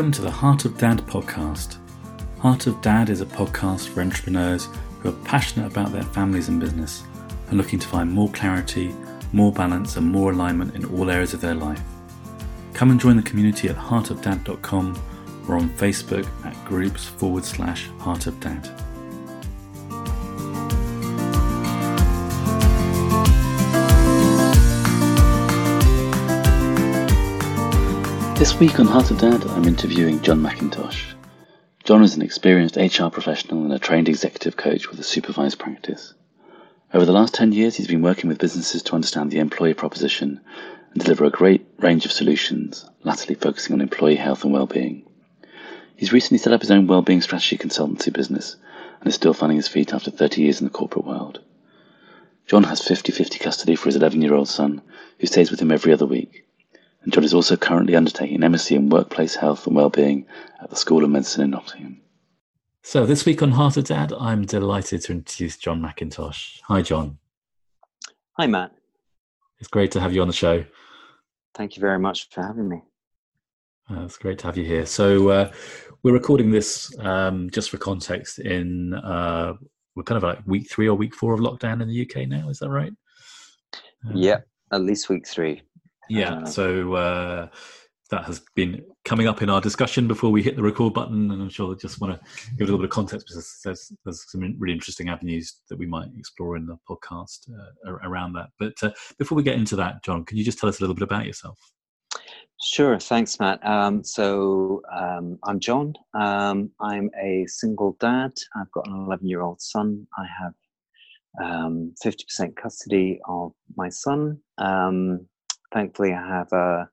Welcome to the Heart of Dad podcast. Heart of Dad is a podcast for entrepreneurs who are passionate about their families and business and looking to find more clarity, more balance, and more alignment in all areas of their life. Come and join the community at heartofdad.com or on Facebook at groups forward slash Heart of Dad. This week on Heart of Dad, I'm interviewing John McIntosh. John is an experienced HR professional and a trained executive coach with a supervised practice. Over the last 10 years, he's been working with businesses to understand the employee proposition and deliver a great range of solutions, latterly focusing on employee health and well-being. He's recently set up his own well-being strategy consultancy business and is still finding his feet after 30 years in the corporate world. John has 50-50 custody for his 11-year-old son, who stays with him every other week and John is also currently undertaking an MSc in Workplace Health and Wellbeing at the School of Medicine in Nottingham. So this week on Heart of Dad, I'm delighted to introduce John McIntosh. Hi, John. Hi, Matt. It's great to have you on the show. Thank you very much for having me. Uh, it's great to have you here. So uh, we're recording this um, just for context. In uh, we're kind of like week three or week four of lockdown in the UK now. Is that right? Uh, yeah, at least week three. Yeah. Uh, so uh, that has been coming up in our discussion before we hit the record button, and I'm sure I just want to give a little bit of context because there's, there's some really interesting avenues that we might explore in the podcast uh, around that. But uh, before we get into that, John, can you just tell us a little bit about yourself? Sure, thanks, Matt. Um, so um, I'm John. Um, I'm a single dad. I've got an 11 year old son. I have um, 50% custody of my son. Um, thankfully, I have a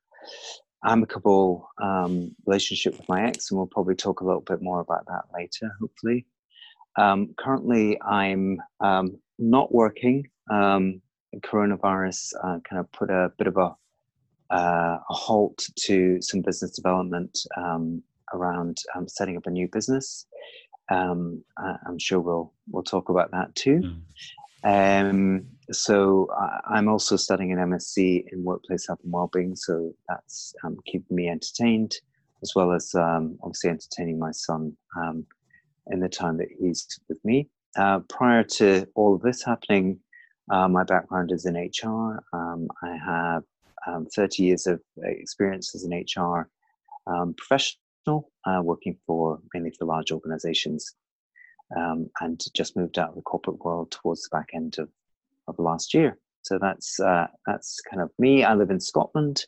amicable um, relationship with my ex, and we'll probably talk a little bit more about that later, hopefully. Um, currently, I'm um, not working. Um, coronavirus uh, kind of put a bit of a, uh, a halt to some business development um, around um, setting up a new business. I'm sure we'll we'll talk about that too. Mm. Um, so I'm also studying an MSc in workplace health and wellbeing, so that's um, keeping me entertained, as well as um, obviously entertaining my son um, in the time that he's with me. Uh, prior to all of this happening, uh, my background is in HR. Um, I have um, 30 years of experience as an HR professional, uh, working for mainly for large organizations um, and just moved out of the corporate world towards the back end of, of last year. So that's uh, that's kind of me. I live in Scotland,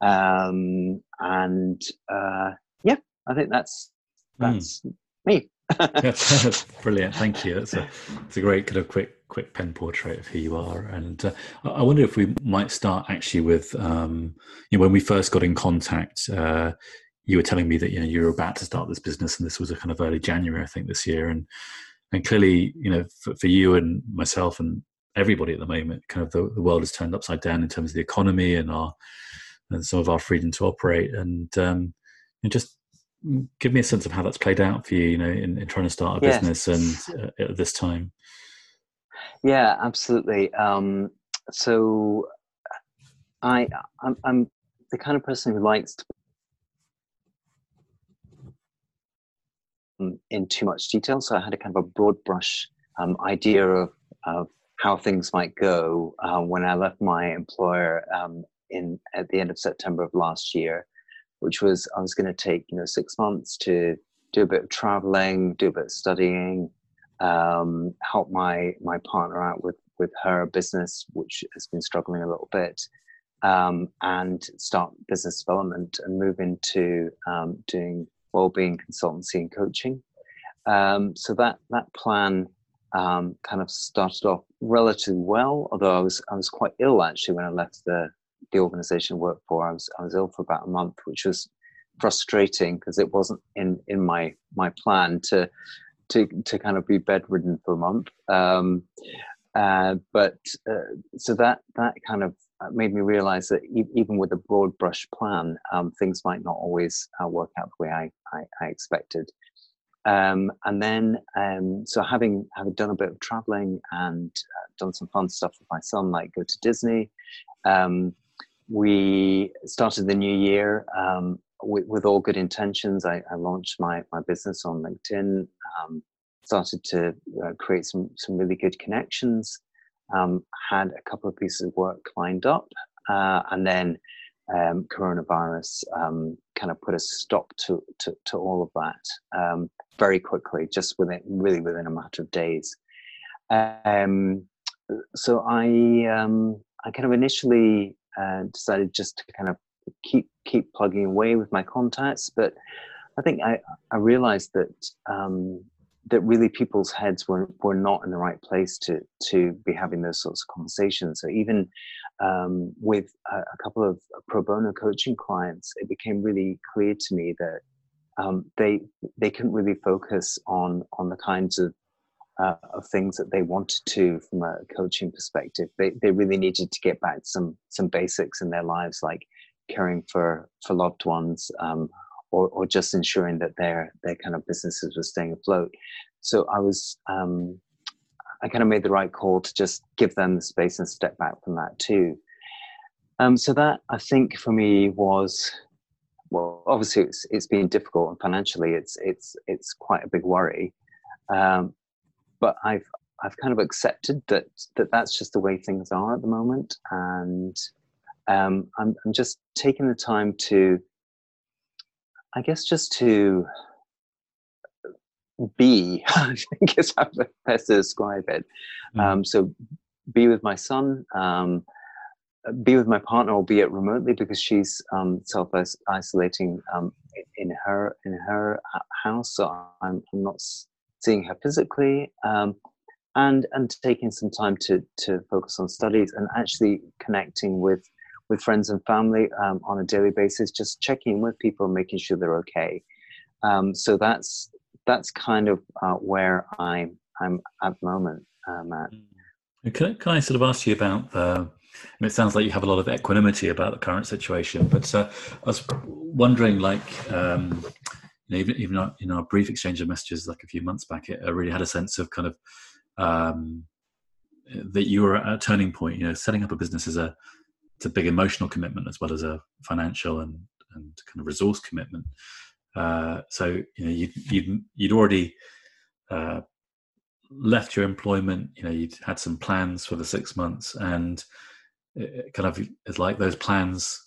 um, and uh, yeah, I think that's hmm. that's mm. me. that's, brilliant. Thank you. That's a it's a great kind of quick quick pen portrait of who you are. And uh, I wonder if we might start actually with um, you know when we first got in contact. Uh, you were telling me that you know you were about to start this business, and this was a kind of early January, I think, this year, and and clearly, you know, for, for you and myself and everybody at the moment, kind of the, the world has turned upside down in terms of the economy and our and some of our freedom to operate, and um, and just give me a sense of how that's played out for you, you know, in, in trying to start a yes. business and uh, at this time. Yeah, absolutely. Um, so I I'm, I'm the kind of person who likes to in too much detail. So I had a kind of a broad brush um, idea of, of how things might go uh, when I left my employer um, in at the end of September of last year, which was I was going to take you know six months to do a bit of traveling, do a bit of studying, um, help my my partner out with with her business, which has been struggling a little bit, um, and start business development and move into um, doing well-being consultancy and coaching. Um, so that that plan um, kind of started off relatively well, although I was I was quite ill actually when I left the the organization I worked for. I was I was ill for about a month, which was frustrating because it wasn't in in my my plan to to to kind of be bedridden for a month. Um, uh, but uh, so that that kind of made me realize that e- even with a broad brush plan, um, things might not always uh, work out the way I, I, I expected. Um, and then, um, so having having done a bit of traveling and uh, done some fun stuff with my son, like go to Disney, um, we started the new year um, with, with, all good intentions, I, I, launched my my business on LinkedIn. Um, started to uh, create some some really good connections. Um, had a couple of pieces of work lined up, uh, and then um, coronavirus um, kind of put a stop to, to, to all of that um, very quickly, just within really within a matter of days. Um, so I um, I kind of initially uh, decided just to kind of keep keep plugging away with my contacts, but I think I I realized that um, that really people's heads were were not in the right place to to be having those sorts of conversations. So even um, with a, a, couple of pro bono coaching clients, it became really clear to me that um, they they couldn't really focus on on the kinds of uh, of things that they wanted to from a coaching perspective. They they really needed to get back some some basics in their lives, like caring for for loved ones, um, or or just ensuring that their their kind of businesses were staying afloat. So I was um, I kind of made the right call to just give them the space and step back from that too. Um, so that I think for me was well, obviously it's it's been difficult and financially it's it's it's quite a big worry. Um, but I've I've kind of accepted that that that's just the way things are at the moment, and um, I'm I'm just taking the time to, I guess, just to be. I think is how best to describe it. Mm. Um, so, be with my son. Um, be with my partner, albeit remotely, because she's um, self isolating um, in her in her house. So I'm, I'm not seeing her physically, um, and and taking some time to to focus on studies and actually connecting with with friends and family um, on a daily basis, just checking with people, making sure they're okay. Um, so that's that's kind of uh, where I'm I'm at the moment, uh, Matt. Can, can I sort of ask you about the? It sounds like you have a lot of equanimity about the current situation, but uh, I was wondering, like, um, even even in our brief exchange of messages, like a few months back, it, I really had a sense of kind of um, that you were at a turning point. You know, setting up a business is a it's a big emotional commitment as well as a financial and and kind of resource commitment. Uh, so you know, you you'd, you'd already uh, left your employment. You know, you'd had some plans for the six months, and it kind of it's like those plans.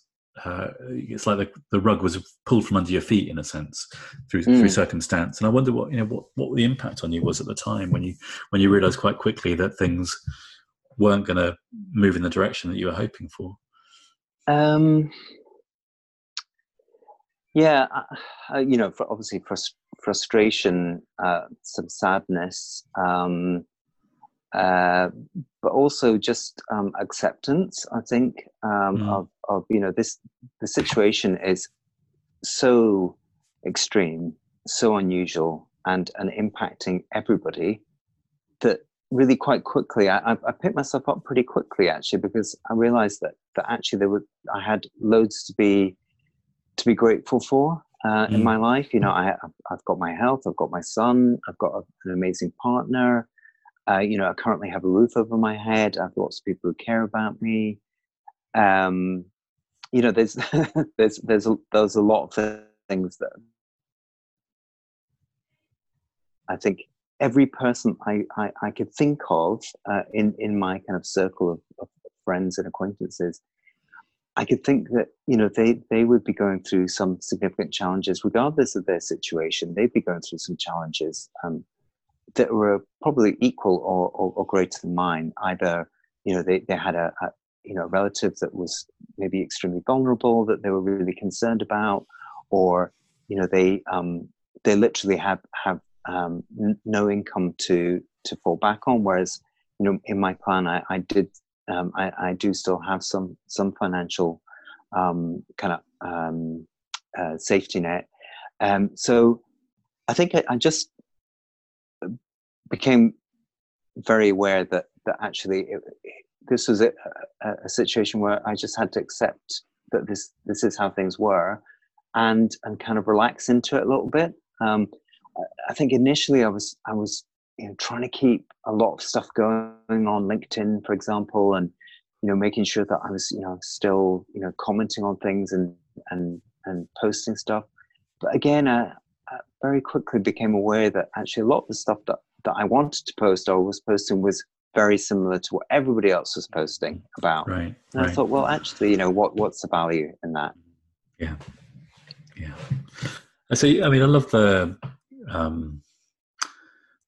Uh, it's like the, the rug was pulled from under your feet in a sense through mm. through circumstance. And I wonder what you know what what the impact on you was at the time when you when you realised quite quickly that things weren't going to move in the direction that you were hoping for. Um, yeah, uh, you know, for obviously frust- frustration, uh, some sadness, um, uh, but also just um, acceptance. I think um, mm. of of you know this the situation is so extreme, so unusual, and and impacting everybody that really quite quickly I, I picked myself up pretty quickly actually because I realized that that actually there were I had loads to be to be grateful for uh, mm. in my life. You know, I, I've got my health, I've got my son, I've got an amazing partner. Uh, you know, I currently have a roof over my head. I've lots of people who care about me. Um, you know, there's there's there's a, there's a lot of things that I think every person I, I, I could think of uh, in in my kind of circle of, of friends and acquaintances I could think that you know they they would be going through some significant challenges, regardless of their situation. They'd be going through some challenges um, that were probably equal or, or, or, greater than mine. Either you know they, they had a, a you know relative that was maybe extremely vulnerable that they were really concerned about, or you know they um, they literally have have um, n- no income to to fall back on. Whereas you know in my plan I, I did um, I, I, do still have some some financial um, kind of um, uh, safety net. Um, so I think I, I, just became very aware that that actually it, this was a, a, a, situation where I just had to accept that this this is how things were, and and kind of relax into it a little bit. Um, I think initially I was I was you know trying to keep a lot of stuff going on linkedin for example and you know making sure that i was you know still you know commenting on things and and and posting stuff. But again, I, I very quickly became aware that actually a lot of the stuff that, that I wanted to post or was posting was very similar to what everybody else was posting about. Right. And right. I thought, well, actually, you know, what what's the value in that? Yeah. Yeah. So, I mean, I love the, um,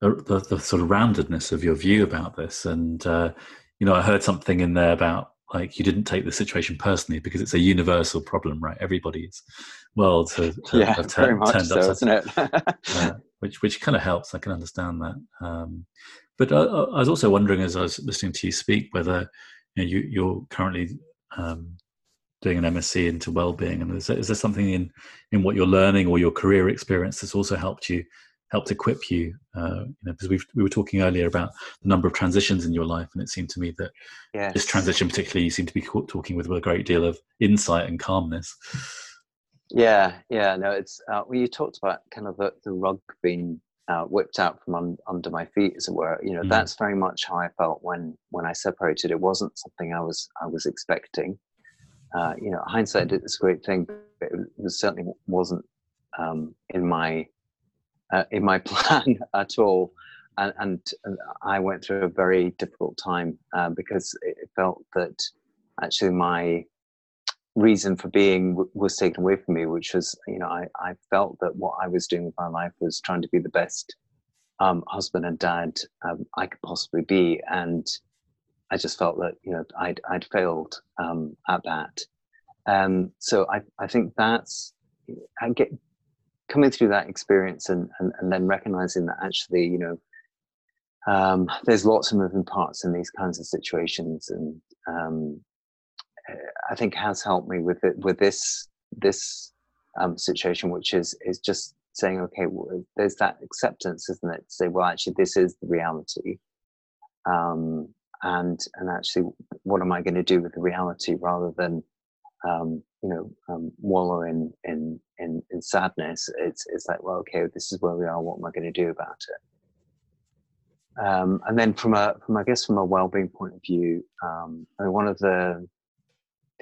the, the, the sort of roundedness of your view about this. And, uh, you know, I heard something in there about like you didn't take the situation personally because it's a universal problem, right? Everybody's worlds have, have, yeah, have much turned so, isn't it? uh, which which kind of helps. I can understand that. Um, but I, I, was also wondering, as I was listening to you speak, whether you know, you, you're currently um, doing an MSc into well-being, and is there, is there something in in what you're learning or your career experience that's also helped you helped equip you? Uh, you know, because we we were talking earlier about the number of transitions in your life, and it seemed to me that yes. this transition, particularly, you seem to be talking with a great deal of insight and calmness. Yeah, yeah, no, it's uh, well, you talked about kind of the, the rug being uh, whipped out from un, under my feet, as it were. You know, mm. that's very much how I felt when when I separated. It wasn't something I was I was expecting. Uh, you know, hindsight is a great thing, but it certainly wasn't um, in my uh, in my plan at all. And, and, I went through a very difficult time uh, because it felt that actually my reason for being w- was taken away from me, which was, you know, I, I felt that what I was doing with my life was trying to be the best um, husband and dad um, I could possibly be. And I just felt that, you know, I'd, I'd failed um, at that. Um, so I, I think that's, I get coming through that experience and, and, and then recognizing that actually, you know, um, there's lots of moving parts in these kinds of situations. And, um, I think has helped me with it with this this um, situation, which is is just saying, okay, well, there's that acceptance, isn't it? To say, well, actually, this is the reality, um, and and actually, what am I going to do with the reality rather than um, you know um, wallow in, in in in sadness? It's it's like, well, okay, this is where we are. What am I going to do about it? Um, and then from a from I guess from a well-being point of view, um, I mean, one of the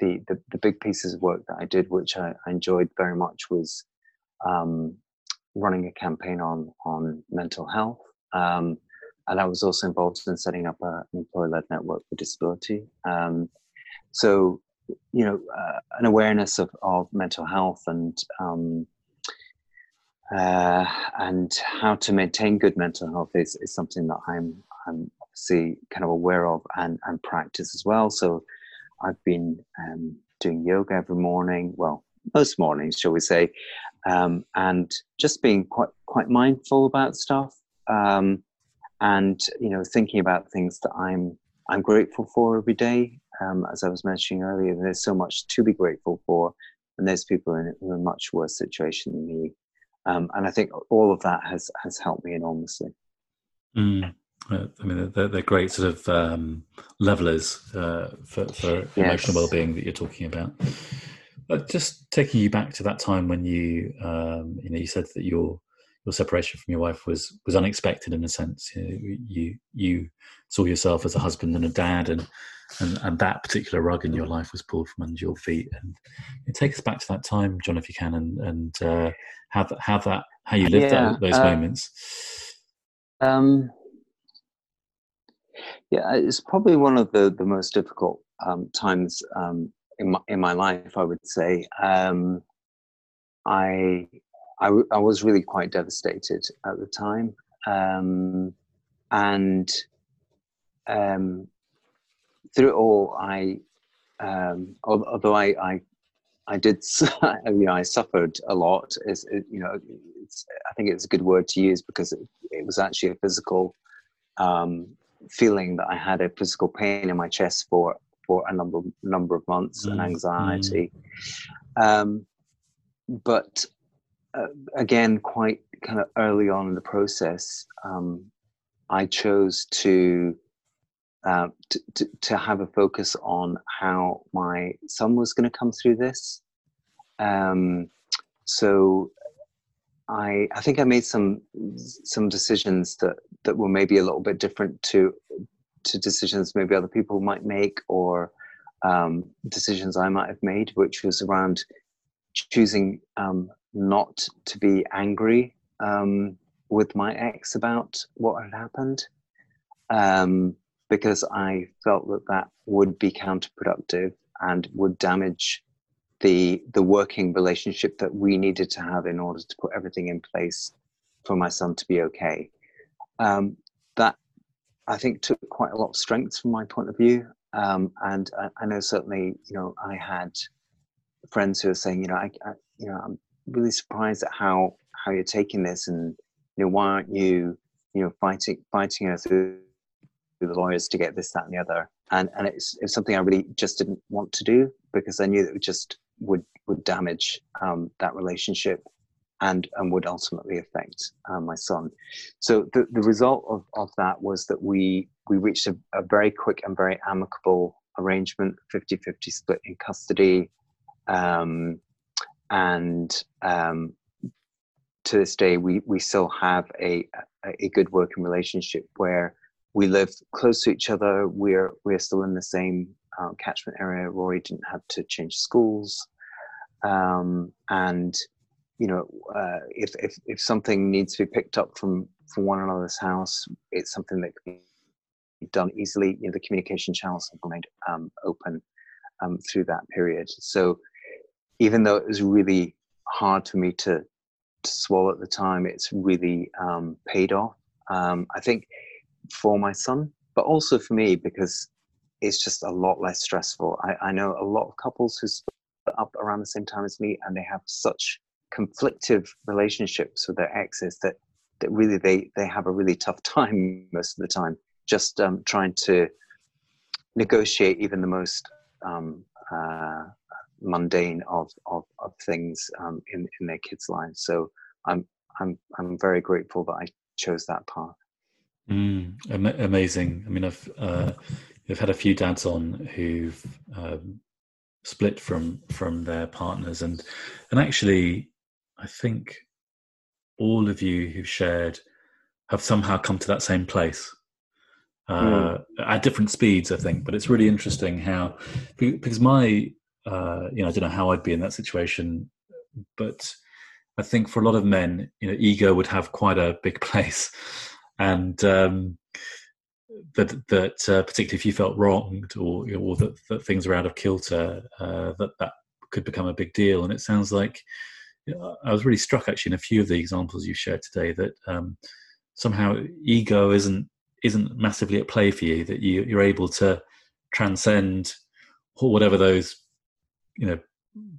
the, the, the big pieces of work that I did, which I, I enjoyed very much, was um, running a campaign on on mental health, um, and I was also involved in setting up an employer-led network for disability. Um, so, you know, uh, an awareness of, of mental health and um, uh, and how to maintain good mental health is, is something that I'm I'm obviously kind of aware of and and practice as well. So I've been um, doing yoga every morning. Well, most mornings, shall we say, um, and just being quite quite mindful about stuff, um, and you know, thinking about things that I'm I'm grateful for every day. Um, as I was mentioning earlier, there's so much to be grateful for, and there's people in a much worse situation than me. Um, and I think all of that has has helped me enormously. Mm. Uh, I mean, they're, they're great sort of um, levelers uh, for, for yes. emotional well-being that you're talking about. But just taking you back to that time when you, um, you know, you said that your your separation from your wife was was unexpected in a sense. You know, you, you saw yourself as a husband and a dad, and, and and that particular rug in your life was pulled from under your feet. And take us back to that time, John, if you can, and and uh, how that how that how you lived yeah, that, those uh, moments. Um yeah, it's probably one of the, the most difficult um, times um, in, my, in my life, I would say. Um, I, I, I, was really quite devastated at the time. Um, and um, through it all, I, um, although I, I, I did, you know, I suffered a lot. Is you know, I think it's a good word to use because it, it was actually a physical um, feeling that I had a physical pain in my chest for for a number number of months mm. and anxiety. Mm. Um, but uh, again, quite kind of early on in the process, um, I chose to, uh, to, to, to have a focus on how my son was going to come through this. Um, so I I think I made some some decisions that that were maybe a little bit different to to decisions maybe other people might make or um, decisions I might have made, which was around choosing um, not to be angry um, with my ex about what had happened um, because I felt that that would be counterproductive and would damage the the working relationship that we needed to have in order to put everything in place for my son to be okay. Um, that I think took quite a lot of strength from my point of view, um, and I, I, know certainly you know I had friends who are saying you know I, I you know I'm really surprised at how how you're taking this and you know why aren't you you know fighting fighting her through the lawyers to get this that and the other? And and it's, it's something i really just didn't want to do because i knew that it just would would damage um, that relationship and and would ultimately affect uh, my son. So the, the result of, of that was that we we reached a, a very quick and very amicable arrangement 50-50 split in custody. Um, and um, to this day, we we still have a a good working relationship where we live close to each other. We're we're still in the same uh, catchment area. Rory didn't have to change schools, um, and you know, uh, if if if something needs to be picked up from from one another's house, it's something that can be done easily. You know, the communication channels have remained um, open um, through that period. So even though it was really hard for me to, to swallow at the time, it's really um, paid off. Um, I think for my son, but also for me because it's just a lot less stressful. I, I know a lot of couples who split up around the same time as me, and they have such conflictive relationships with their exes that that really they they have a really tough time most of the time just um, trying to negotiate even the most um, uh, mundane of of, of things um, in in their kids' lives. So I'm I'm I'm very grateful that I chose that path. Mm, am- amazing. I mean, I've uh, I've had a few dads on who've um, split from from their partners, and and actually, I think all of you who've shared have somehow come to that same place uh, mm. at different speeds, I think. But it's really interesting how because my uh, you know, I don't know how I'd be in that situation, but I think for a lot of men, you know, ego would have quite a big place, and um, that that uh, particularly if you felt wronged or you know, or that, that things are out of kilter, uh, that that could become a big deal. And it sounds like you know, I was really struck actually in a few of the examples you shared today that um, somehow ego isn't isn't massively at play for you. That you, you're able to transcend whatever those you know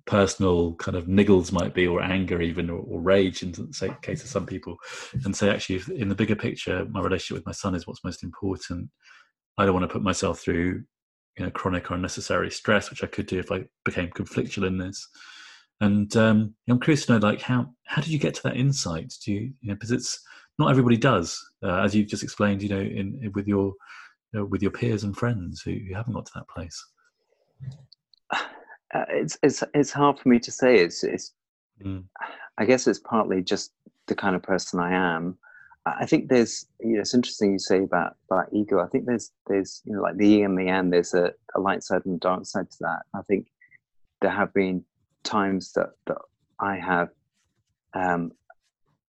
personal kind of niggles might be or anger even or, or rage in the case of some people. And say actually in the bigger picture my relationship with my son is what's most important. I don't want to put myself through you know chronic or unnecessary stress which i could do if i became conflictual in this. And um, i'm curious to know like how how did you get to that insight? Do you you know because it's not everybody does uh, as you've just explained you know in, with your you know, with your peers and friends who, who haven't got to that place uh, it's it's it's hard for me to say. It's it's. Mm. I guess it's partly just the kind of person I am. I think there's you know it's interesting you say about about ego. I think there's there's you know like the yin and the yang. There's a, a light side and a dark side to that. I think there have been times that that I have um,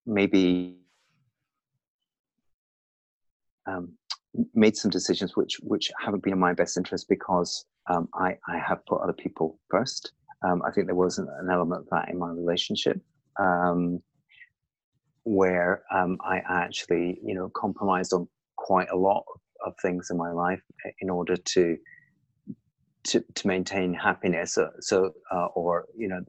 maybe um, made some decisions which which haven't been in my best interest because um, I, I have put other people first. Um, I think there was an, an, element of that in my relationship um, where um, I actually, you know, compromised on quite a lot of things in my life in order to to, to maintain happiness. So, so uh, or you know,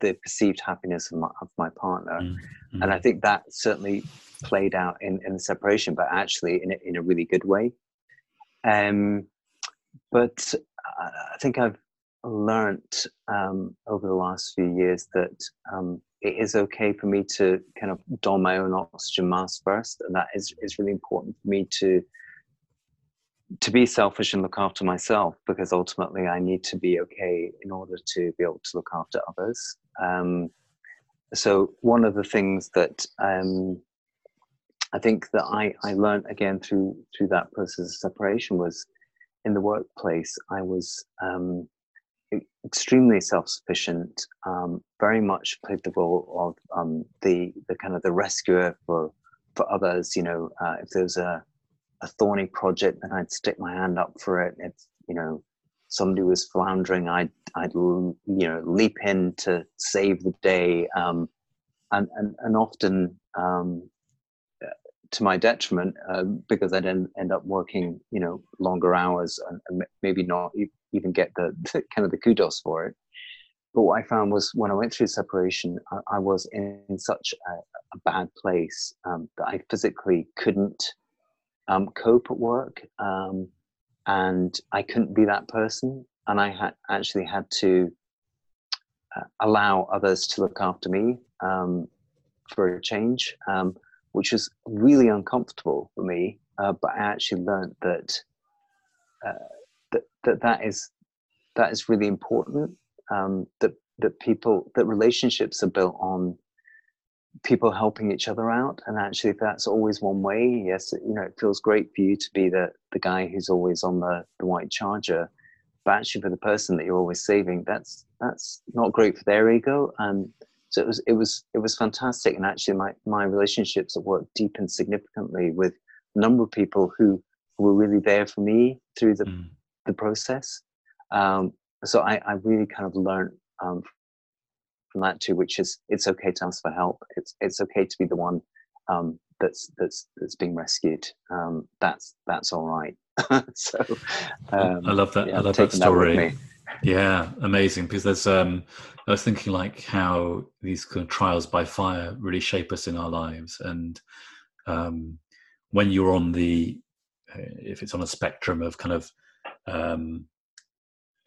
the perceived happiness of my, of my partner, mm-hmm. and I think that certainly played out in, in the separation, but actually in a, in a really good way. Um, but I think I've learned um, over the last few years that um, it is okay for me to kind of don my own oxygen mask first, and that is is really important for me to to be selfish and look after myself because ultimately I need to be okay in order to be able to look after others. Um, so one of the things that um, I think that I, I learned again through through that process of separation was in the workplace, I was um, extremely self-sufficient, um, very much played the role of um, the the kind of the rescuer for for others. You know, uh, if there's a a thorny project, then I'd stick my hand up for it. If you know somebody was floundering, I'd I'd you know leap in to save the day. Um, and and and often um, to my detriment uh, because I then end up working, you know, longer hours and, and maybe not even get the, the, kind of the kudos for it. But what I found was when I went through separation, I, I was in, such a, a, bad place um, that I physically couldn't um, cope at work, um, and I couldn't be that person, and I had actually had to uh, allow others to look after me um, for a change. Um, which was really uncomfortable for me. Uh, but I actually learned that, uh, that that that is that is really important. Um, that that people that relationships are built on people helping each other out, and actually, that's always one way, yes, you know, it feels great for you to be the the guy who's always on the the white charger. But actually, for the person that you're always saving, that's that's not great for their ego, and so it was it was it was fantastic. And actually my my relationships at work deepened significantly with a number of people who, who were really there for me through the mm. the process. Um, so I, I really kind of learned um, from that too which is it's okay to ask for help. It's it's okay to be the one um, that's that's that's being rescued. Um, that's that's all right. So I love that. Yeah, I love that story yeah, amazing. Because there's, um, I was thinking like how these kind of trials by fire really shape us in our lives, and um, when you're on the, uh, if it's on a spectrum of kind of um,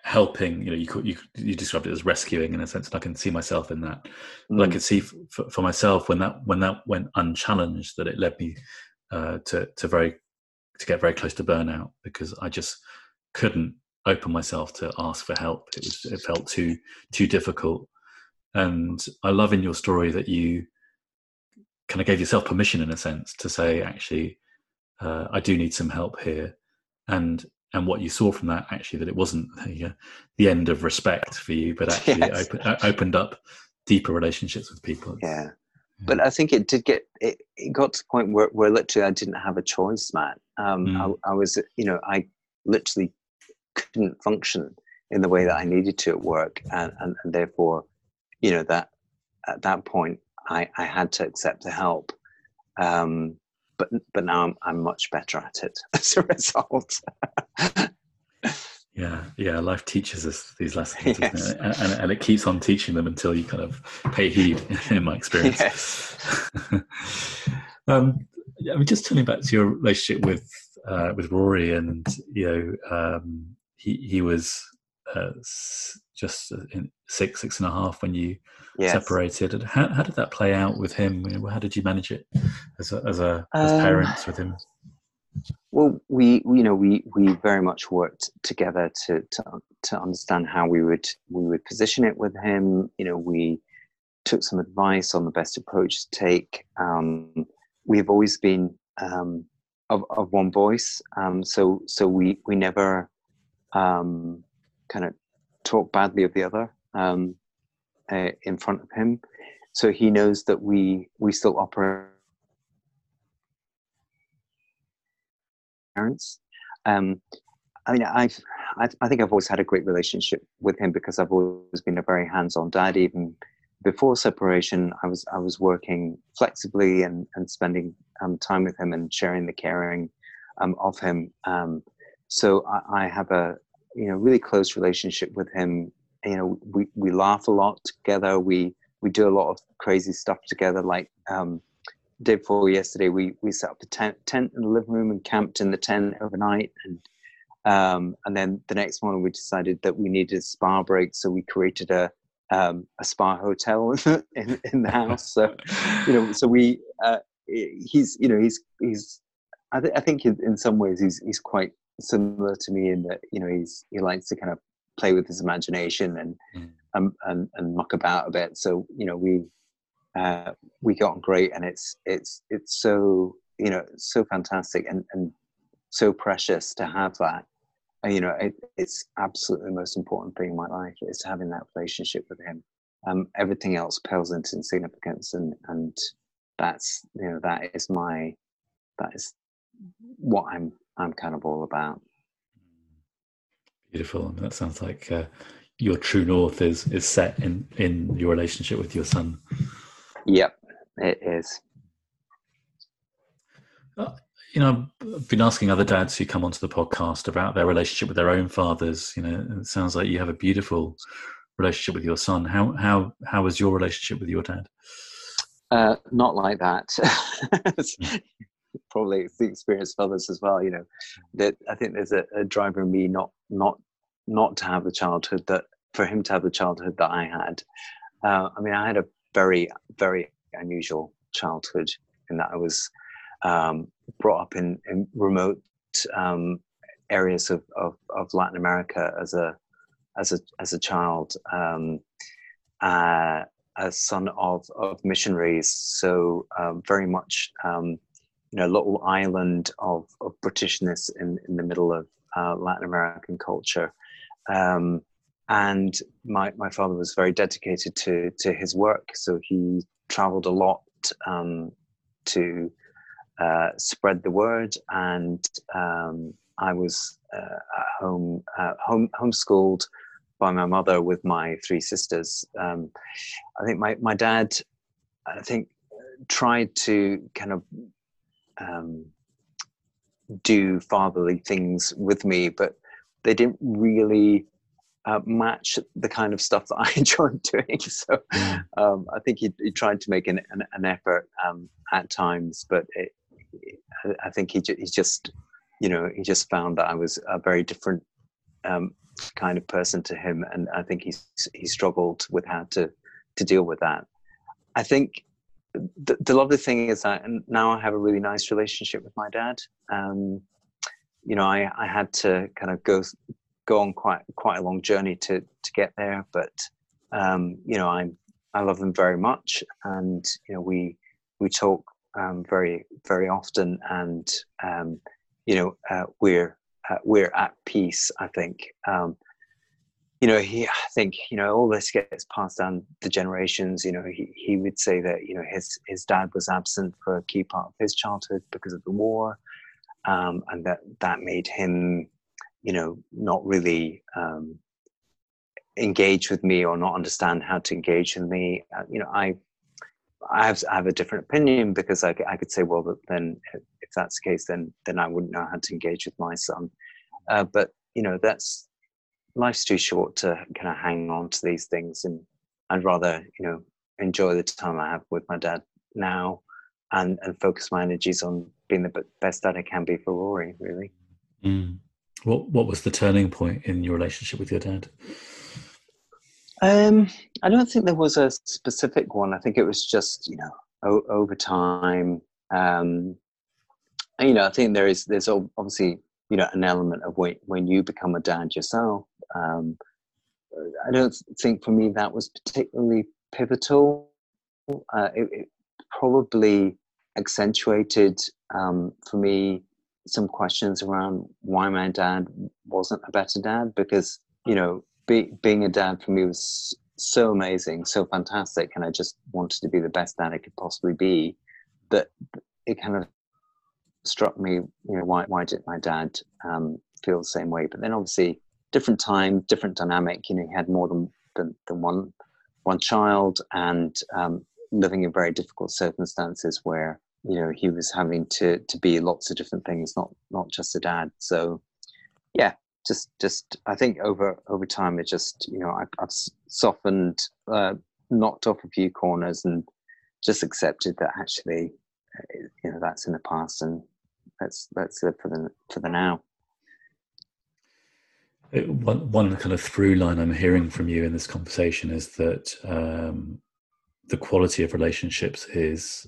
helping, you know, you you you described it as rescuing in a sense, and I can see myself in that. Mm. But I mm. could see for, for myself when that when that went unchallenged, that it led me uh, to to very to get very close to burnout because I just couldn't open myself to ask for help. It was it felt too too difficult. And I love in your story that you kind of gave yourself permission in a sense to say, actually, uh, I do need some help here. And and what you saw from that actually that it wasn't the, uh, the end of respect for you, but actually yes. open, uh, opened up deeper relationships with people. Yeah. yeah. But I think it did get it, it got to the point where, where literally I didn't have a choice, Matt. Um, mm. I, I was, you know, I literally couldn't function in the way that I needed to at work, and, and, and therefore, you know that at that point I, I had to accept the help. Um, but but now I'm I'm much better at it as a result. yeah, yeah. Life teaches us these lessons, yes. and, and, and, it keeps on teaching them until you kind of pay heed. In my experience. Yes. um, I mean, just turning back to your relationship with uh, with Rory, and you know, um, he he was uh, just six six and a half when you yes. separated. How how did that play out with him? How did you manage it as a, as a as um, parents with him? Well, we you know we we very much worked together to to to understand how we would we would position it with him. You know, we took some advice on the best approach to take. Um, we've always been um, of of one voice, um, so so we we never um, kind of talk badly of the other um, uh, in front of him. So he knows that we we still operate parents. Um, I mean, I've, I've, I think I've always had a great relationship with him because I've always been a very hands-on dad. Even before separation, I was I was working flexibly and and spending um, time with him and sharing the caring um, of him. Um, so I, I, have a you know really close relationship with him. You know, we we laugh a lot together. We we do a lot of crazy stuff together. Like um, day before yesterday, we we set up a tent, tent in the living room and camped in the tent overnight. And um, and then the next morning, we decided that we needed a spa break, so we created a um, a spa hotel in, in the house. So you know, so we uh, he's you know he's he's I, th- I think in, some ways he's he's quite similar to me in that you know he's he likes to kind of play with his imagination and mm. um, and and muck about a bit. So you know we uh, we got on great, and it's it's it's so you know so fantastic and and so precious to have that. you know, it, it's absolutely the most important thing in my life is having that relationship with him. Um, everything else pales into insignificance, and and that's you know that is my that is what I'm I'm kind of all about. Beautiful. That sounds like uh, your true north is is set in in your relationship with your son. Yep, it is. Uh, you know, I've been asking other dads who come onto the podcast about their relationship with their own fathers. You know, it sounds like you have a beautiful relationship with your son. How how how was your relationship with your dad? Uh, not like that. Probably the experience of others as well. You know, that I think there's a, a driver in me not not not to have the childhood that for him to have the childhood that I had. Uh, I mean, I had a very very unusual childhood in that I was um, brought up in, in remote um, areas of, of, of, Latin America as a as a as a child, um, uh, a son of of missionaries. So um, very much, um, you know, little island of, of Britishness in in the middle of uh, Latin American culture. Um, and my, my father was very dedicated to, to his work, so he traveled a lot um, to uh, spread the word, and um, I was uh, at home, uh, home homeschooled by my mother with my three sisters. Um, I think my my dad, I think, tried to kind of um, do fatherly things with me, but they didn't really uh, match the kind of stuff that I enjoyed doing. So mm. um, I think he, he, tried to make an, an, an effort um, at times, but it, I think he he just you know he just found that I was a very different um, kind of person to him, and I think he's he struggled with how to to deal with that. I think the, the lovely thing is that now I have a really nice relationship with my dad. Um, you know, I, I had to kind of go go on quite quite a long journey to to get there, but um, you know, I I love him very much, and you know, we we talk um, very very often, and um, you know uh, we're uh, we're at peace. I think um, you know he I think you know all this gets passed down the generations. You know he he would say that you know his his dad was absent for a key part of his childhood because of the war, um, and that that made him you know not really um, engage with me or not understand how to engage with me. Uh, you know I I have, I have a different opinion because I, I could say, well, then if that's the case, then then I wouldn't know how to engage with my son. Uh, but you know, that's life's too short to kind of hang on to these things, and I'd rather you know enjoy the time I have with my dad now, and and focus my energies on being the best dad I can be for Rory. Really. Mm. What What was the turning point in your relationship with your dad? Um, I don't think there was a specific one. I think it was just you know o- over time. Um, and, you know, I think there is there's obviously you know an element of when when you become a dad yourself. Um, I don't think for me that was particularly pivotal. Uh, it, it, probably accentuated um, for me some questions around why my dad wasn't a better dad because you know be, being a dad for me was so amazing, so fantastic, and I just wanted to be the best dad I could possibly be. That it kind of struck me, you know, why why did my dad um, feel the same way? But then obviously, different time, different dynamic. You know, he had more than than, than one one child, and um, living in very difficult circumstances where you know he was having to to be lots of different things, not not just a dad. So yeah, just just I think over over time it just you know I, have softened, uh, knocked off a few corners, and just accepted that actually uh, you know that's in the past, and let's let's live for the for the now. It, one one kind of through line I'm hearing from you in this conversation is that um, the quality of relationships is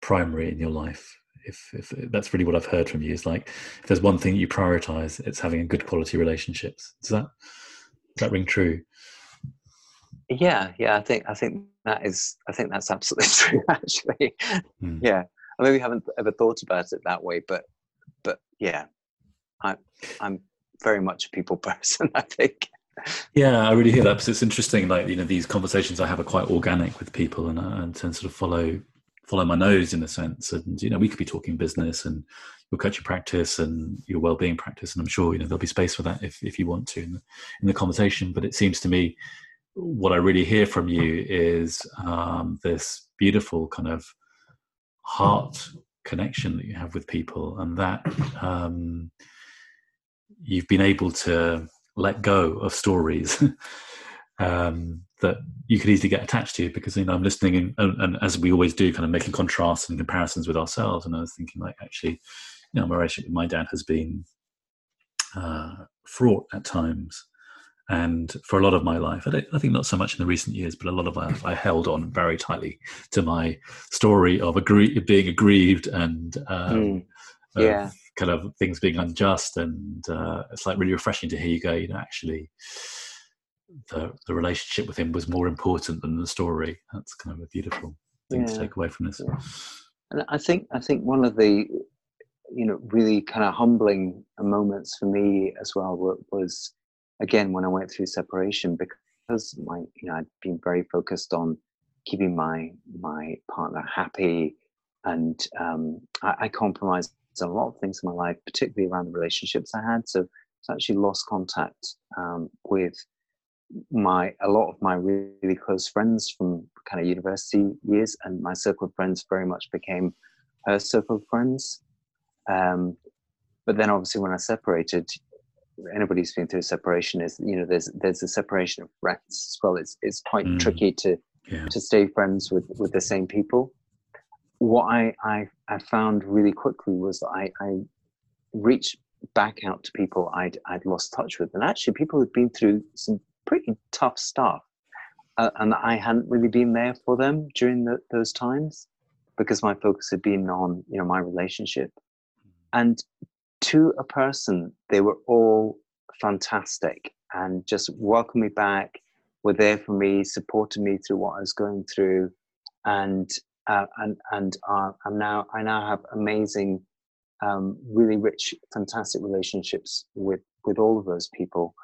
primary in your life if, if that's really what I've heard from you is like if there's one thing you prioritize, it's having a good quality relationships. Does that does that ring true? Yeah, yeah, I think I think that is I think that's absolutely true actually. Hmm. Yeah. I maybe haven't ever thought about it that way, but but yeah. I I'm very much a people person. I think. Yeah, I really hear that because it's interesting. Like you know, these conversations I have are quite organic with people, and, uh, and sort of follow follow my nose in a sense. And you know, we could be talking business and your coaching practice and your well-being practice, and I'm sure you know there'll be space for that if if you want to in the, in the conversation. But it seems to me what I really hear from you is um, this beautiful kind of heart connection that you have with people, and that um, you've been able to let go of stories um, that you could easily get attached to because you know I'm listening and, and, as we always do, kind of making contrasts and comparisons with ourselves. And I was thinking, like, actually, you know, my relationship with my dad has been uh, fraught at times, and for a lot of my life, I, I, think not so much in the recent years, but a lot of my life, I held on very tightly to my story of agree- being aggrieved and um, mm. yeah. Kind of things being unjust. And uh, it's like really refreshing to hear you go, you know, actually the the relationship with him was more important than the story. That's kind of a beautiful thing yeah. to take away from this. Yeah. And I think I think one of the you know really kind of humbling moments for me as well was again when I went through separation because my you know I'd been very focused on keeping my my partner happy and um, I, I compromised a lot of things in my life, particularly around the relationships I had. So, it's actually lost contact um, with my a lot of my really close friends from kind of university years and my circle of friends very much became her circle of friends um, but then obviously when i separated anybody who's been through separation is you know there's there's a separation of friends as well it's it's quite mm. tricky to yeah. to stay friends with with the same people what I, I i found really quickly was that i i reached back out to people I'd I'd lost touch with, and actually people who'd been through some pretty tough stuff. Uh, and I hadn't really been there for them during the, those times because my focus had been on you know my relationship. And to a person, they were all fantastic and just welcomed me back, were there for me, supported me through what I was going through, and uh, and and uh, I'm now I now have amazing, um, really rich, fantastic relationships with with all of those people,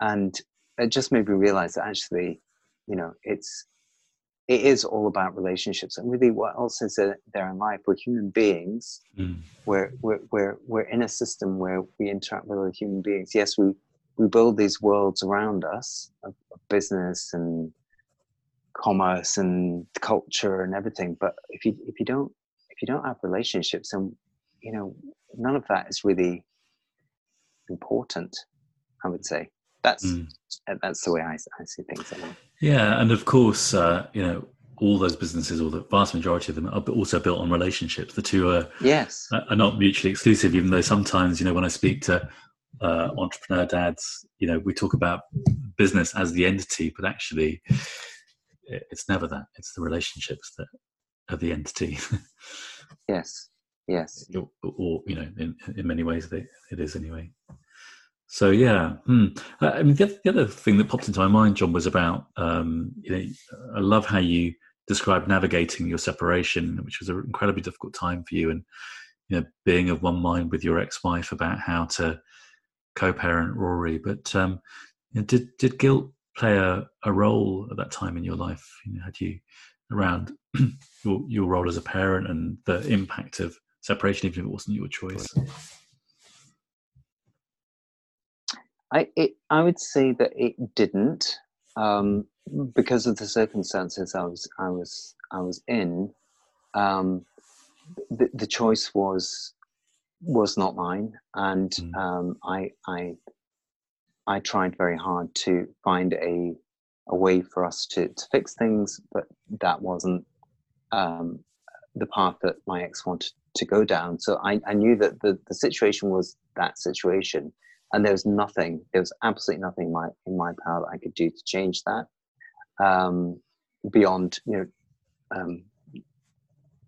and it just made me realize that actually, you know, it's it is all about relationships. And really what else is there in life? We're human beings. Mm. we're, we're, we're, we're in a system where we interact with other human beings. Yes we, we build these worlds around us of, of business and commerce and culture and everything but if you if you don't if you don't have relationships and you know none of that is really important i would say that's mm. that's the way I, I see things. Yeah, and of course, uh, you know, all those businesses, or the vast majority of them, are also built on relationships. The two are yes are not mutually exclusive. Even though sometimes, you know, when I speak to uh, entrepreneur dads, you know, we talk about business as the entity, but actually, it's never that. It's the relationships that are the entity. yes. Yes. Or, or, you know, in in many ways, they, it is anyway. So yeah, hmm. I mean the, the, other thing that popped into my mind, John, was about um, you know I love how you described navigating your separation, which was an incredibly difficult time for you, and you know being of one mind with your ex-wife about how to co-parent Rory. But um, you know, did did guilt play a, a role at that time in your life? You know, had you around your your role as a parent and the impact of separation, even if it wasn't your choice? I it, I would say that it didn't um, because of the circumstances I was I was I was in. Um, the, the choice was was not mine, and mm. um, I I I tried very hard to find a a way for us to, to fix things, but that wasn't um, the path that my ex wanted to go down. So I, I knew that the, the situation was that situation and there was nothing there was absolutely nothing in my in my power that i could do to change that um, beyond you know um,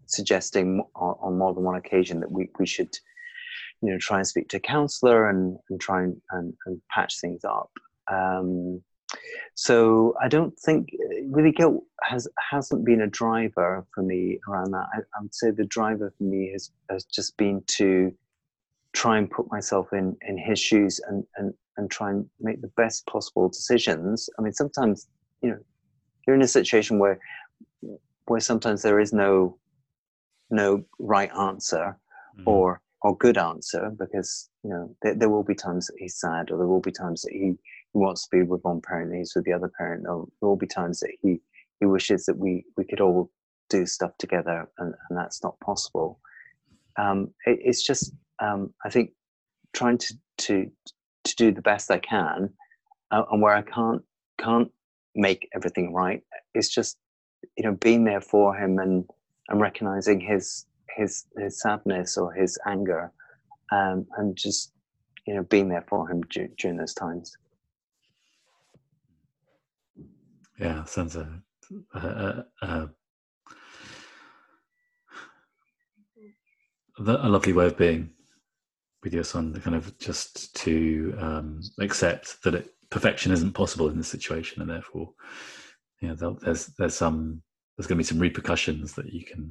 suggesting on, on, more than one occasion that we, we should you know try and speak to a counselor and, and try and, and, and patch things up um, so I don't think really guilt has hasn't been a driver for me around that. I, I would say the driver for me has has just been to try and put myself in in his shoes and and and try and make the best possible decisions. I mean, sometimes you know you're in a situation where where sometimes there is no no right answer mm-hmm. or or good answer because you know there, there, will be times that he's sad or there will be times that he, he wants to be with one parent and he's with the other parent. Or there will be times that he he wishes that we we could all do stuff together and, and that's not possible. Um, it, it's just um, i think trying to to to do the best i can uh, and where i can't can't make everything right it's just you know being there for him and and recognizing his his his sadness or his anger um, and just you know being there for him during those times. Yeah sounds a, a, a, a, a lovely way of being with your son kind of just to um, accept that it, perfection isn't possible in this situation and therefore you know there's there's some there's going to be some repercussions that you can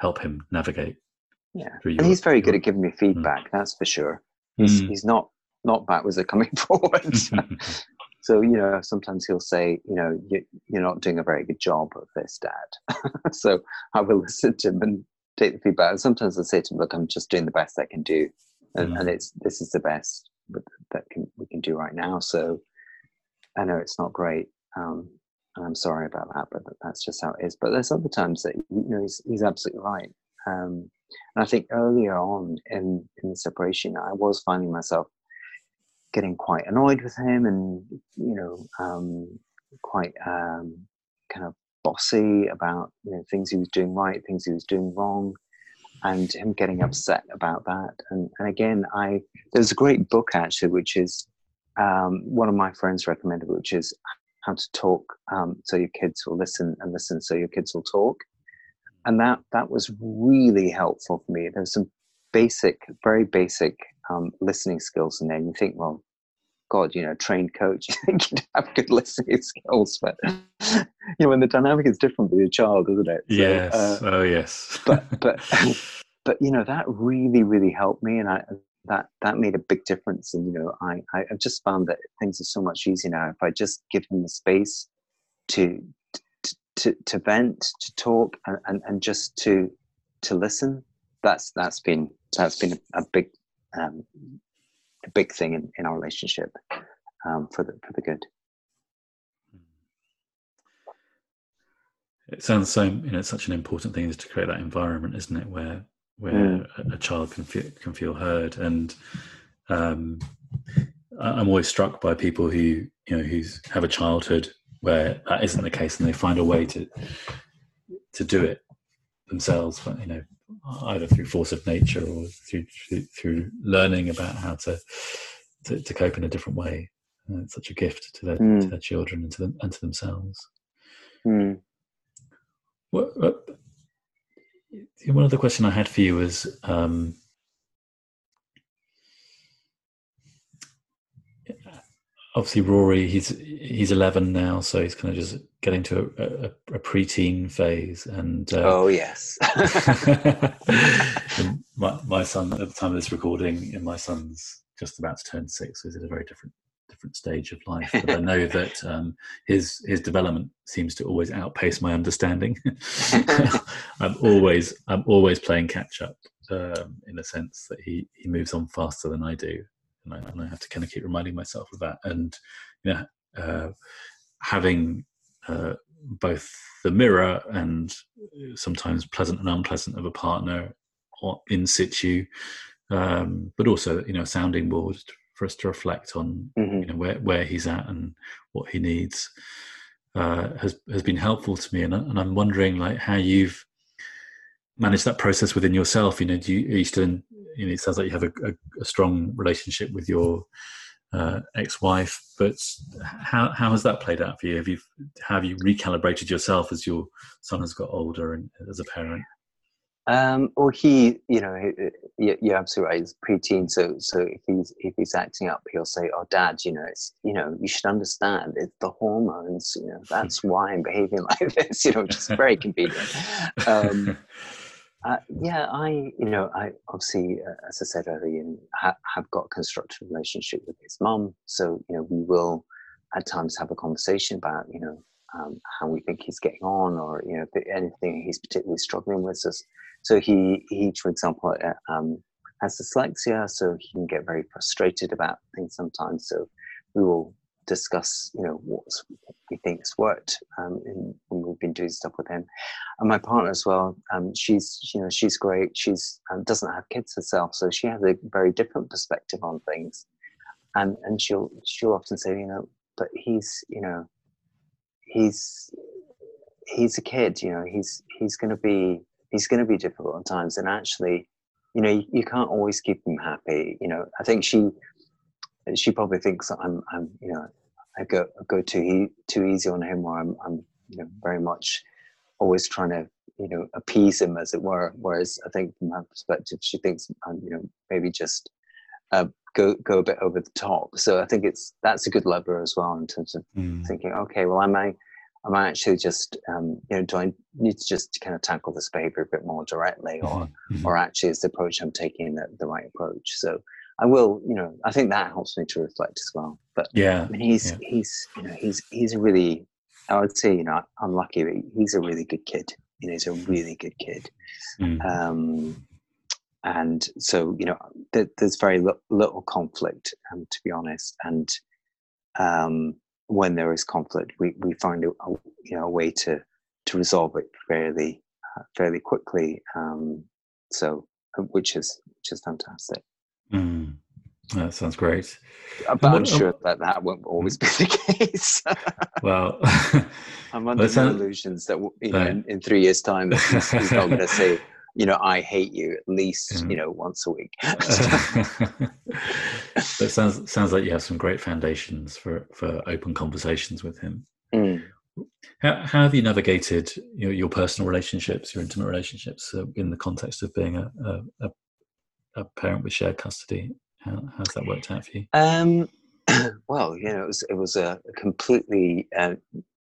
help him navigate. Yeah, your, and he's very good at giving me hmm. feedback. Mm. That's for sure. He's mm. he's not not backwards at coming forward. so you know, sometimes he'll say, you know, you, you're not doing a very good job of this, Dad. so I will listen to him and take the feedback. And sometimes I say to him, look, I'm just doing the best I can do, and, mm. and it's this is the best that can we can do right now. So I know it's not great, um, and I'm sorry about that, but that's just how it is. But there's other times that you know he's, he's absolutely right. Um, and I think earlier on in in the separation, I was finding myself getting quite annoyed with him, and you know, um, quite um, kind of bossy about you know things he was doing right, things he was doing wrong, and him getting upset about that. And and again, I there's a great book actually, which is um, one of my friends recommended, which is how to talk um, so your kids will listen and listen so your kids will talk. And that that was really helpful for me. There's some basic very basic um, listening skills in there. And you think well god you know trained coach you think you'd have good listening skills but you know when the dynamic is different with your child isn't it? So, yes. uh, oh yes. but but but you know that really really helped me and i that that made a big difference. And you know i i've just found that things are so much easier now. If i just give him the space to to to vent to talk and and, and just to to listen that's that's been that's been a, a big um a big thing in, in our relationship um for the for the good. It sounds so you know it's such an important thing is to create that environment isn't it where where mm. a, a, child can feel, can feel heard. And um, I'm always struck by people who you know who have a childhood where that isn't the case, and they find a way to to do it themselves. But You know, either through force of nature or through through, through learning about how to, to, to cope in a different way. Uh, it's such a gift to their mm. to their children and to them and to themselves. Mm. What, what, one other question I had for you was um, obviously Rory. He's he's eleven now, so he's kind of just getting to a, a, a preteen phase. And uh, oh yes, my my son at the time of this recording, and my son's just about to turn six, so he's at a very different different stage of life. But I know that um, his his development seems to always outpace my understanding. I'm always I'm always playing catch up um, in a sense that he he moves on faster than I do, and I, and I have to kind of keep reminding myself of that. And you know, uh, having uh, both the mirror and sometimes pleasant and unpleasant of a partner in situ, um, but also you know a sounding board for us to reflect on mm-hmm. you know where where he's at and what he needs uh, has has been helpful to me. And, and I'm wondering like how you've managed that process within yourself. You know do you, are you still in you know it sounds like you have a, a, a strong relationship with your uh, ex-wife but how how has that played out for you? Have you have you recalibrated yourself as your son has got older and as a parent? Um, or he, you know, he, you're absolutely right. He's preteen, so so if he's if he's acting up, he'll say, "Oh, Dad, you know, it's you know, you should understand. It's the hormones. You know, that's why I'm behaving like this. You know, which is very convenient." Um, Uh, yeah, I, you know, I obviously, uh, as I said earlier, ha- have got a constructive relationship with his mum. So, you know, we will at times have a conversation about, you know, um, how we think he's getting on, or you know, anything he's particularly struggling with. So, so he, he, for example, uh, um, has dyslexia, so he can get very frustrated about things sometimes. So, we will discuss, you know, what we think's worked um, when we've been doing stuff with him. And my partner as well, um, she's, you know, she's great. She's um, doesn't have kids herself, so she has a very different perspective on things. And and she'll she'll often say, you know, but he's, you know, he's he's a kid, you know, he's he's going to be he's going to be difficult at times, and actually, you know, you, you can't always keep him happy. You know, I think she she probably thinks I'm, I'm, you know, I go go too too easy on him, or I'm, I'm, you know, very much always trying to, you know, appease him, as it were. Whereas I think from her perspective, she thinks I'm, you know, maybe just uh, go go a bit over the top. So I think it's that's a good lever as well in terms of mm. thinking, okay, well, am I am I actually just um, you know do I need to just kind of tackle this behavior a bit more directly, or mm-hmm. mm-hmm. or actually is the approach I'm taking the, the right approach? So I will, you know, I think that helps me to reflect as well. But yeah, I mean, he's yeah. he's you know he's he's a really, I would say, you know, I'm lucky, but he's a really good kid. You know, he's a really good kid. Mm. Um, and so you know, th- there's very little conflict, um, to be honest. And um, when there is conflict, we we find a, a you know a way to to resolve it fairly uh, fairly quickly. Um, so, uh, which is which is fantastic. Mm. That sounds great. Uh, but I'm sure that that won't always be the case. well, I'm under well, no illusions that you know, in, in, three years' time, he's, he's not going to say, you know, I hate you at least, mm. you know, once a week. it sounds sounds like you have some great foundations for for open conversations with him. Mm. How, how, have you navigated your, your, personal relationships, your intimate relationships, uh, in the context of being a, a, a parent with shared custody. How, how's that worked out for you? Um, well, you know, it was it was a completely uh,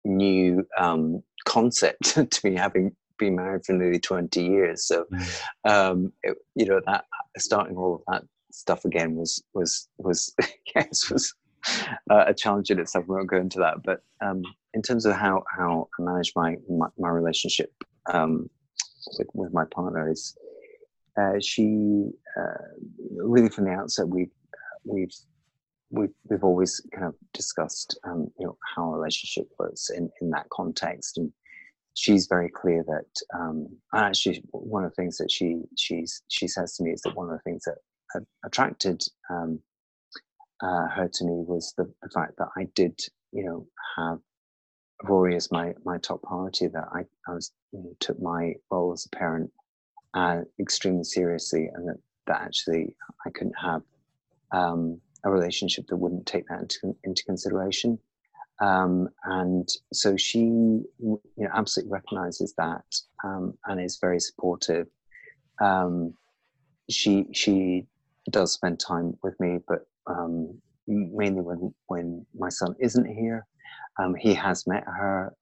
new um, concept to me, having been married for nearly twenty years. So, um, it, you know, that starting all of that stuff again was was was yes was uh, a challenge in itself. We won't go into that, but um, in terms of how how I manage my my, my relationship um, with with my partner is uh, she uh, really from the outset we've we've we've we've always kind of discussed um, you know how a relationship works in in that context and she's very clear that um, actually one of the things that she she's she says to me is that one of the things that attracted um, uh, her to me was the, the fact that I did you know have Rory as my my top priority that I, I was you know, took my role as a parent uh, extremely seriously, and that, that actually I couldn't have um, a relationship that wouldn't take that into, into consideration. Um, and so she, you know, absolutely recognizes that um, and is very supportive. Um, she she does spend time with me, but um, mainly when when my son isn't here. Um, he has met her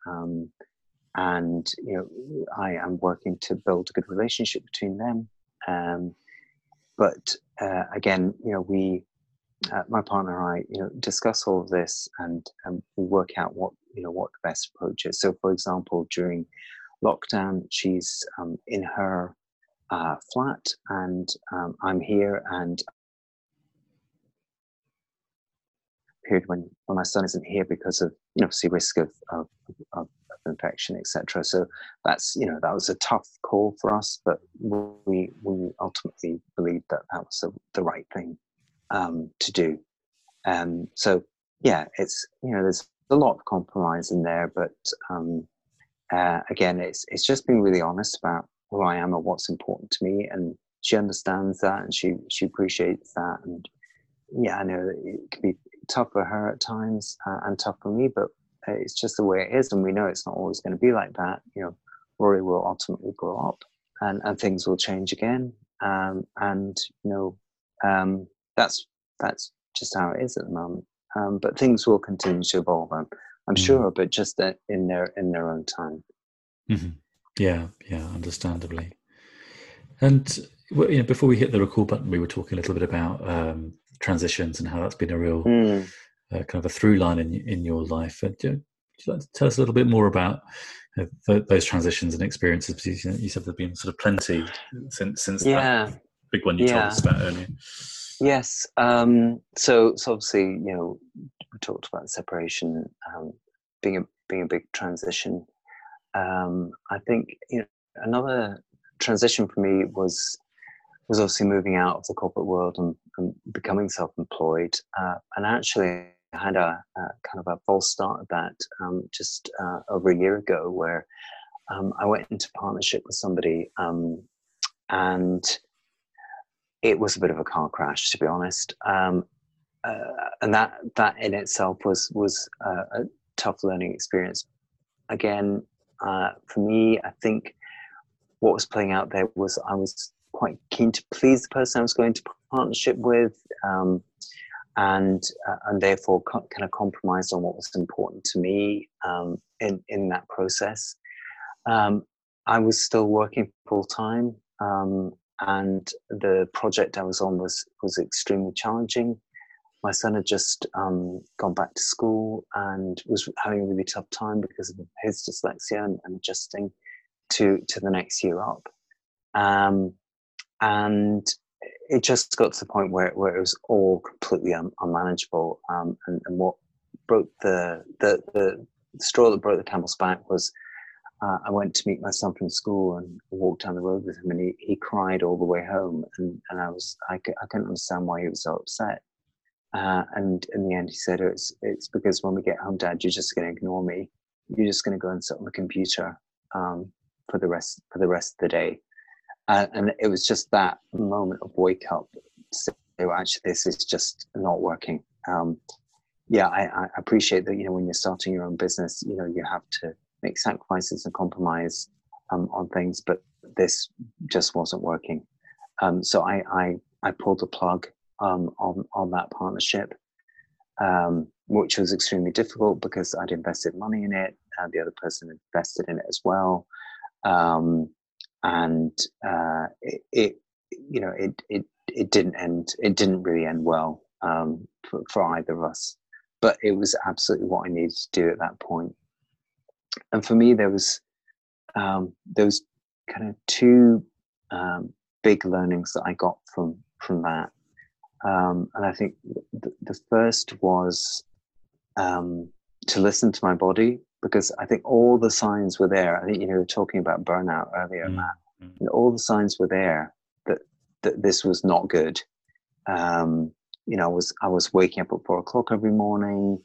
and you know I am working to build a good relationship between them. Um, but uh, again, you know, we, uh, my partner and I, you know, discuss all of this and um, work out what you know what the best approach is. So, for example, during lockdown, she's um, in her uh, flat and um, I'm here and period when, when my son isn't here because of you know obviously risk of, of, of infection, etc. So that's you know that was a tough call for us, but we we ultimately believed that that was the right thing um, to do. Um, so yeah, it's you know there's a lot of compromise in there, but um, uh, again, it's it's just being really honest about who I am and what's important to me, and she understands that and she she appreciates that, and yeah, I know it can be tough for her at times uh, and tough for me, but it's just the way it is, and we know it's not always going to be like that. You know, Rory will ultimately grow up, and and things will change again. Um, and you know, um, that's that's just how it is at the moment. Um, but things will continue to evolve. I'm, I'm mm-hmm. sure, but just in their in their own time. Mm-hmm. Yeah, yeah, understandably. And you know, before we hit the record button, we were talking a little bit about um, transitions and how that's been a real mm. uh, kind of a through line in in your life. And, uh, would you like to tell us a little bit more about uh, th- those transitions and experiences? You said there've been sort of plenty since since yeah. that big one you yeah. told us about earlier. Yes. Um, so, so obviously, you know, we talked about separation um, being a being a big transition. Um, I think you know another transition for me was was obviously moving out of the corporate world and, and becoming self-employed. Uh, and actually, I had a, a, kind of a false start of that um, just uh, over a year ago, where um, I went into partnership with somebody, um, and it was a bit of a car crash, to be honest. Um, uh, and that that in itself was was a tough learning experience. Again, uh, for me, I think what was playing out there was I was quite keen to please the person I was going to partnership with, um, and uh, and therefore co- kind of compromised on what was important to me um, in in that process. Um, I was still working full time, um, and the project I was on was was extremely challenging. My son had just um, gone back to school and was having a really tough time because of his dyslexia and, and adjusting to to the next year up. Um, and it just got to the point where, where it was all completely un, unmanageable. Um, and, and, what broke the, the, the straw that broke the camel's back was uh, I went to meet my son from school and walked down the road with him, and he, he cried all the way home. And, and I was I, I couldn't understand why he was so upset. Uh, and in the end, he said, "It's it's because when we get home, Dad, you're just going to ignore me. You're just going to go and sit on the computer um, for the rest for the rest of the day." Uh, and it was just that moment of wake up. So actually, this is just not working. Um, yeah, I, I, appreciate that. You know, when you're starting your own business, you know, you have to make sacrifices and compromise um, on things, but this just wasn't working. Um, so I, I, I pulled the plug um, on on that partnership, um, which was extremely difficult because I'd invested money in it. and the other person invested in it as well. Um, and uh, it, it, you know it it it didn't end it didn't really end well um, for, for either of us but it was absolutely what i needed to do at that point and for me there was um, there was kind of two um, big learnings that i got from from that um, and i think the, the first was um, to listen to my body because I think all the signs were there. I think you know, we were talking about burnout earlier, mm-hmm. Matt. And all the signs were there that that this was not good. Um, you know, I was I was waking up at four o'clock every morning.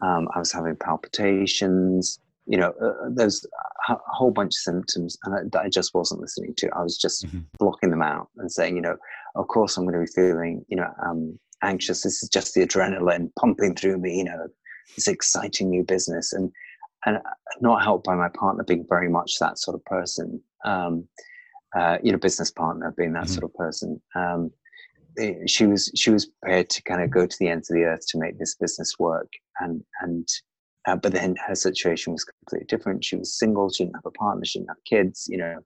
Um, I was having palpitations. You know, uh, uh there's a whole bunch of symptoms, that I, just wasn't listening to. I was just mm-hmm. blocking them out and saying, you know, of course I'm going to be feeling, you know, um, anxious. This is just the adrenaline pumping through me. You know, this exciting new business, and and not helped by my partner being very much that sort of person. Um, uh, you know, business partner being that mm-hmm. sort of person. Um, it, eh, she was she was prepared to kind of go to the ends of the earth to make this business work, and and uh, but then her situation was completely different. She was single. She didn't have a partner. She didn't have kids. You know,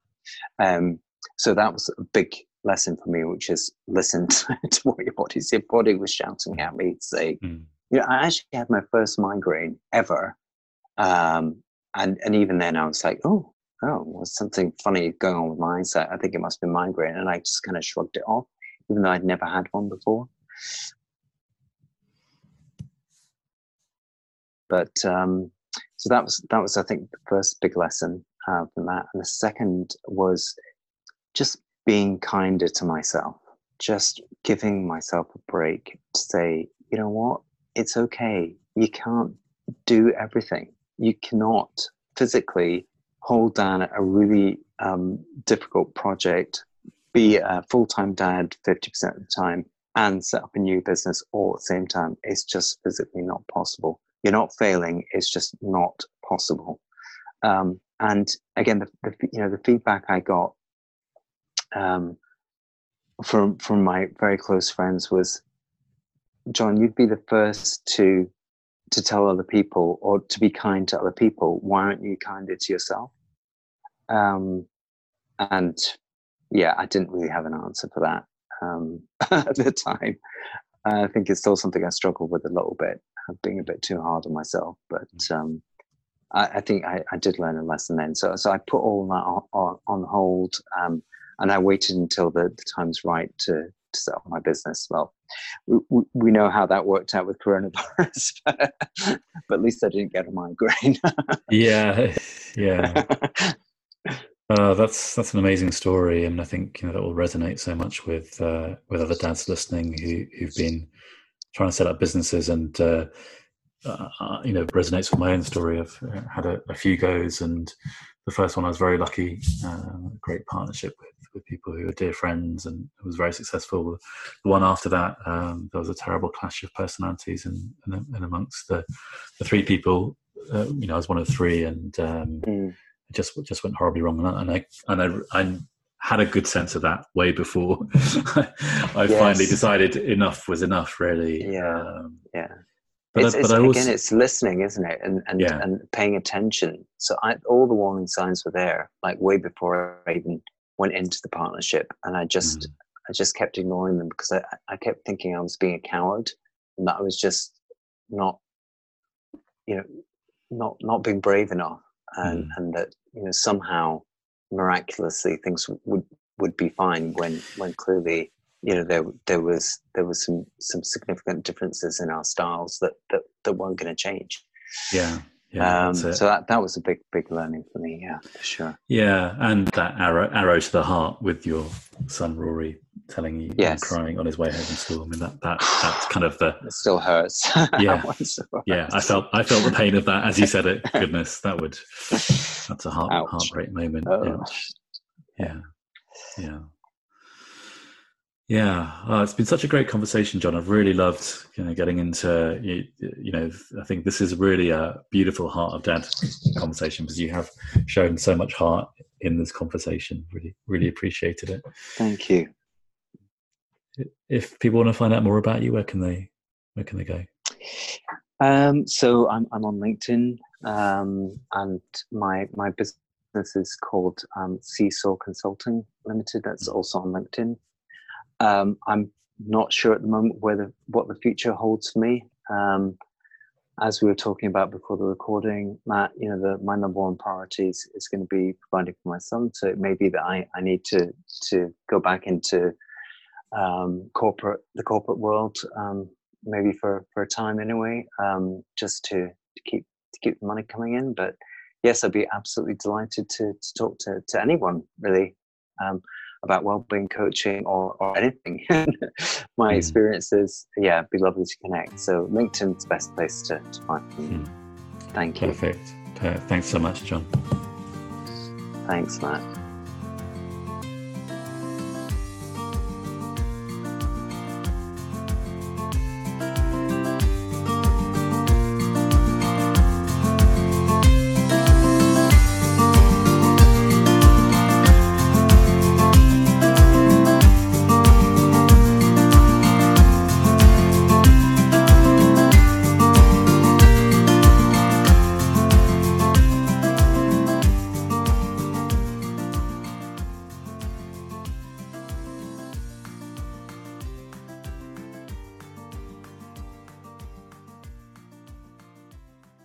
um, so that was a big lesson for me, which is listen to what your body. Your body was shouting at me to say, mm. you know, I actually had my first migraine ever um, and and even then, I was like, oh, oh, was something funny going on with my eyesight. I think it must be migraine, and I just kind of shrugged it off, even though I'd never had one before. But um, so that was that was I think the first big lesson uh, from that, and the second was just being kinder to myself, just giving myself a break to say, you know what, it's okay. You can't do everything you cannot physically hold down a really um, difficult project, be a full time dad 50% of the time, and set up a new business all at the same time. It's just physically not possible. You're not failing, it's just not possible. Um, and again, the, the, you know the feedback I got um, from from my very close friends was, John, you'd be the first to to tell other people or to be kind to other people, why aren't you kinder to yourself? Um, and yeah, I didn't really have an answer for that um, at the time. I think it's still something I struggle with a little bit, being a bit too hard on myself. But mm. um, I, I, think I, I, did learn a lesson then. So, so I put all that on, on, on hold, um, and I waited until the, the time's right to, to set up my business. Well, we, we know how that worked out with coronavirus, but, but at least I didn't get a migraine. yeah, yeah. Uh, that's that's an amazing story, and I think you know that will resonate so much with uh, with other dads listening who who've been trying to set up businesses, and uh, uh you know resonates with my own story. I've uh, had a, a few goes, and the first one I was very lucky, uh, great partnership with with people who are dear friends, and it was very successful. The one after that, um, there was a terrible clash of personalities, and and, and amongst the the three people, you know, I was one of three, and um, mm it just just went horribly wrong, and I and I, I had a good sense of that way before I yes. finally decided enough was enough. Really, yeah, um, yeah. But, it's, I, but it's, also, again, it's listening, isn't it, and and, yeah. and paying attention. So I, all the warning signs were there, like way before I even went into the partnership, and I just mm. I just kept ignoring them because I I kept thinking I was being a coward, and that I was just not, you know, not not being brave enough and, mm. and that you know somehow miraculously things would would be fine when when clearly you know there there was there was some some significant differences in our styles that that, that weren't going to change yeah yeah, um, so that that was a big big learning for me. Yeah, for sure. Yeah, and that arrow arrow to the heart with your son Rory telling you yes. crying on his way home from school. I mean that that that's kind of the it still hurts. Yeah, yeah. I felt I felt the pain of that as you said it. Goodness, that would that's a heart Ouch. heartbreak moment. Oh. Yeah. yeah, yeah. Yeah, oh, it's been such a great conversation, John. I've really loved you know getting into you, you, know. I think this is really a beautiful heart of dad conversation because you have shown so much heart in this conversation. Really, really appreciated it. Thank you. If people want to find out more about you, where can they where can they go? Um, so I'm I'm on LinkedIn, um, and my my business is called um, Seesaw Consulting Limited. That's mm. also on LinkedIn. Um, I'm not sure at the moment whether what the future holds for me. Um, as we were talking about before the recording, Matt, you know, the, my number one priority is, is going to be providing for my son. So it may be that I, I need to to go back into um, corporate the corporate world, um, maybe for, for a time anyway, um, just to, to keep to keep the money coming in. But yes, I'd be absolutely delighted to, to talk to, to anyone really. Um, about well-being coaching or, or anything my mm. experiences yeah be lovely to connect so linkedin's the best place to, to find me mm. thank you perfect thanks so much john thanks matt